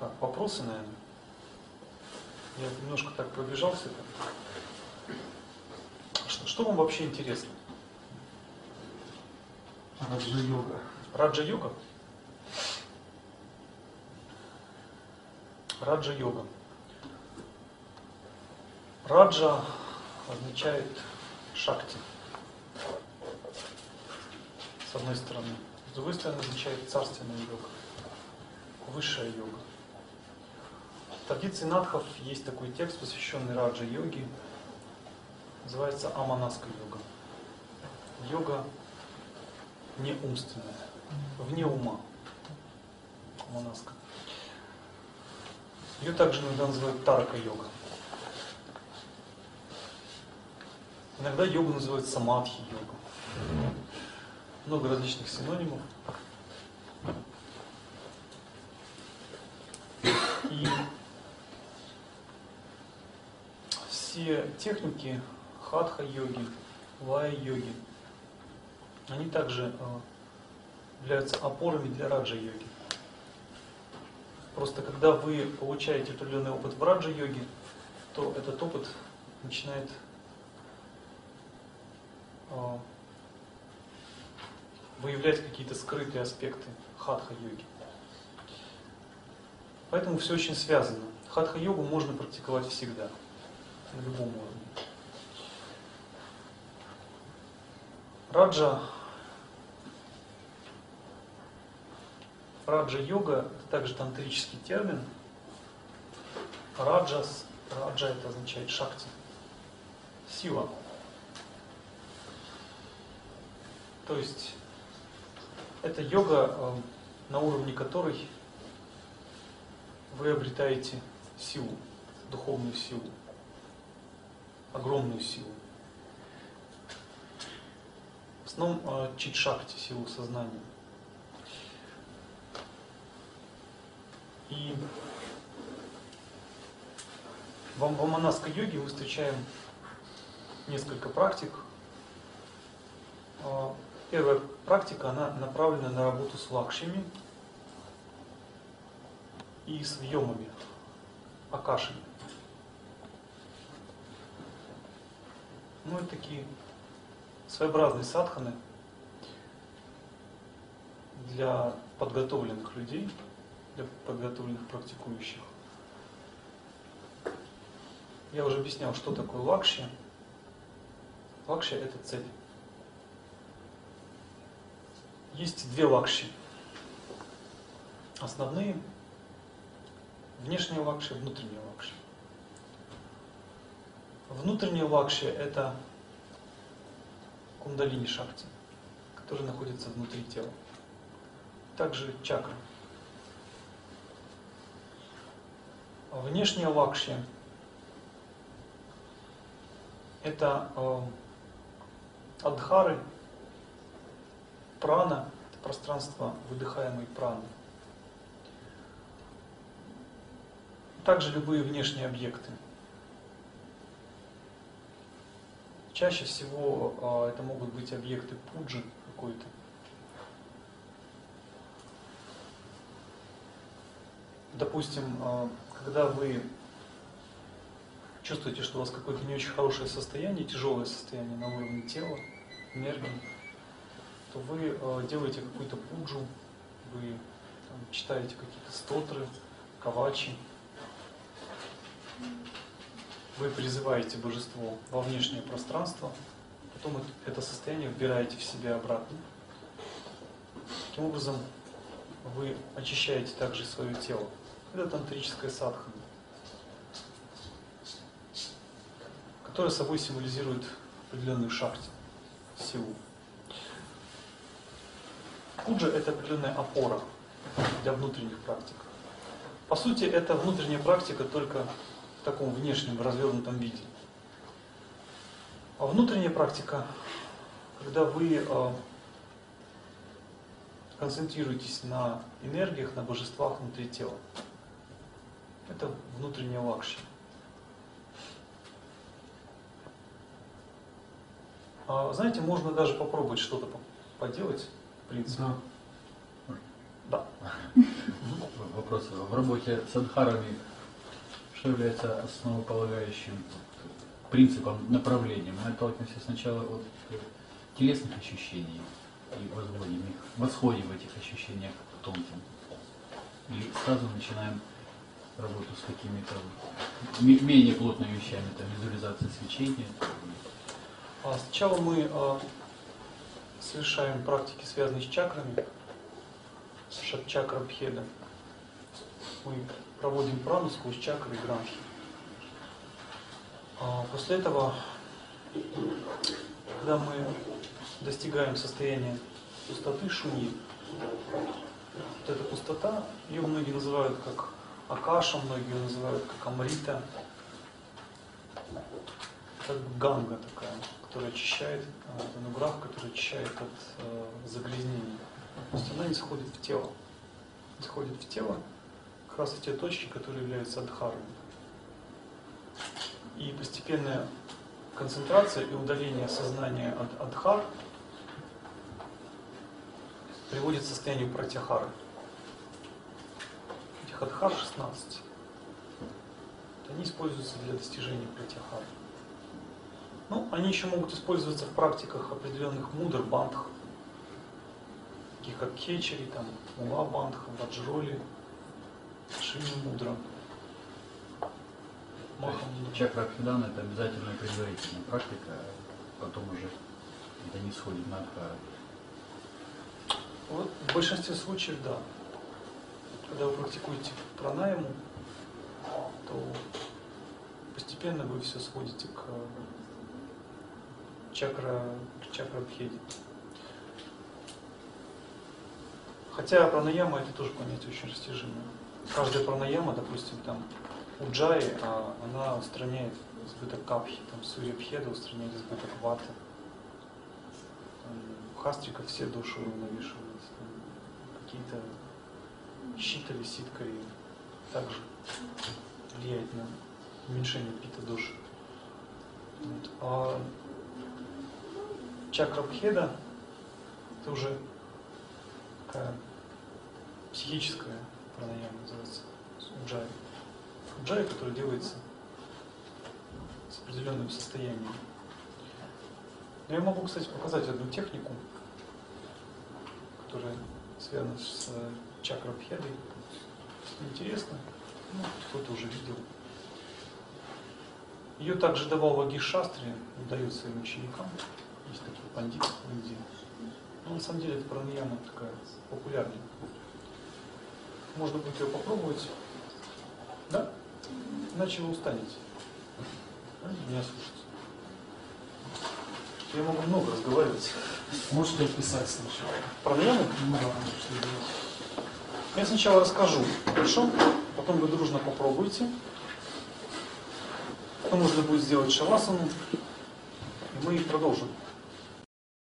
Так, вопросы, наверное? Я немножко так пробежался. Что, что вам вообще интересно? Раджа-йога. Раджа-йога? Раджа-йога. Раджа означает шакти. С одной стороны. С другой стороны означает царственная йога. Высшая йога. В традиции надхов есть такой текст, посвященный раджа-йоге. Называется Аманаска йога. Йога не умственная, вне ума. Аманаска. Ее также иногда называют тарака-йога. Иногда йогу называют самадхи-йога. Много различных синонимов. И все техники хатха-йоги, лая-йоги, они также э, являются опорами для раджа-йоги. Просто когда вы получаете определенный опыт в раджа-йоге, то этот опыт начинает э, выявлять какие-то скрытые аспекты хатха-йоги. Поэтому все очень связано. Хатха-йогу можно практиковать всегда, на любом уровне. Раджа Раджа-йога – это также тантрический термин. Раджас, раджа это означает шакти, сила. То есть это йога, э, на уровне которой вы обретаете силу, духовную силу, огромную силу. В основном э, чит-шакти, силу сознания. И в амбаманасской йоге мы встречаем несколько практик. А, первая практика, она направлена на работу с лакшами и с вьемами, акашами. Ну, это такие своеобразные садханы для подготовленных людей – для подготовленных практикующих. Я уже объяснял, что такое лакши. Лакши – это цель. Есть две лакши. Основные – внешние лакши, внутренние лакши. Внутренние лакши – это кундалини шакти, который находится внутри тела. Также чакра – Внешняя лакши – это э, адхары, прана, это пространство выдыхаемой праны. Также любые внешние объекты. Чаще всего э, это могут быть объекты пуджи какой-то. Допустим, э, когда вы чувствуете, что у вас какое-то не очень хорошее состояние, тяжелое состояние на уровне тела, энергии, то вы э, делаете какую-то пуджу, вы там, читаете какие-то стотры, кавачи, вы призываете божество во внешнее пространство, потом это состояние вбираете в себя обратно. Таким образом, вы очищаете также свое тело. Это тантрическая садхана, которая собой символизирует определенную шахте, силу. Пуджа – это определенная опора для внутренних практик. По сути, это внутренняя практика только в таком внешнем, развернутом виде. А внутренняя практика, когда вы э, концентрируетесь на энергиях, на божествах внутри тела. Это внутренняя лакши. А, знаете, можно даже попробовать что-то поделать, в принципе. Да. Да. вопрос. В работе с адхарами что является основополагающим принципом, направлением? Мы отталкиваемся сначала от телесных ощущений и возводим их, восходим в этих ощущениях к тонким. И сразу начинаем работу с какими-то ме- менее плотными вещами, там визуализация свечения. А Сначала мы а, совершаем практики, связанные с чакрами, шат-чакра бхеда. Мы проводим прану сквозь чакры и гранхи. А после этого, когда мы достигаем состояния пустоты шуни, вот эта пустота, ее многие называют как акаша, многие называют как амрита, как ганга такая, которая очищает, а, это нуграх, который очищает от э, загрязнений. То есть она не сходит в тело. Не сходит в тело как раз те точки, которые являются адхарами. И постепенная концентрация и удаление сознания от адхар приводит к состоянию пратяхары. Этих адхар 16. Они используются для достижения пратяхары. Ну, они еще могут использоваться в практиках определенных мудр бандх, таких как кечери, там, мула бандха, ваджроли, шини мудра, маха мудра. Чакра Абхидана это обязательная предварительная практика, а потом уже это не сходит на адхару. Вот в большинстве случаев, да. Когда вы практикуете пранаяму, то постепенно вы все сводите к чакра, к чакрабхеде. Хотя пранаяма это тоже понятие очень растяжимое. Каждая пранаяма, допустим, там у джаи, а, она устраняет избыток капхи, там сурьябхеда устраняет избыток ваты. У хастрика все души. Там Какие-то щита висит и также влияет на уменьшение пита души. Вот. А чакра Бхеда это уже такая психическая пранаяма называется, уджай. Уджай, который делается с определенным состоянием. Но я могу, кстати, показать одну технику, которая связана с э. Если Интересно, ну, кто-то уже видел. Ее также давал Ваги Шастри, дает своим ученикам. Есть такие пандиты в Индии. Но на самом деле это пранаяма такая популярная. Можно будет ее попробовать. Да? Иначе вы устанете. Меня слушать. Я могу много разговаривать. Можете описать сначала. Пранаяму? Ну да, что. Я сначала расскажу, хорошо? Потом вы дружно попробуйте. Потом нужно будет сделать шавасану. И мы продолжим.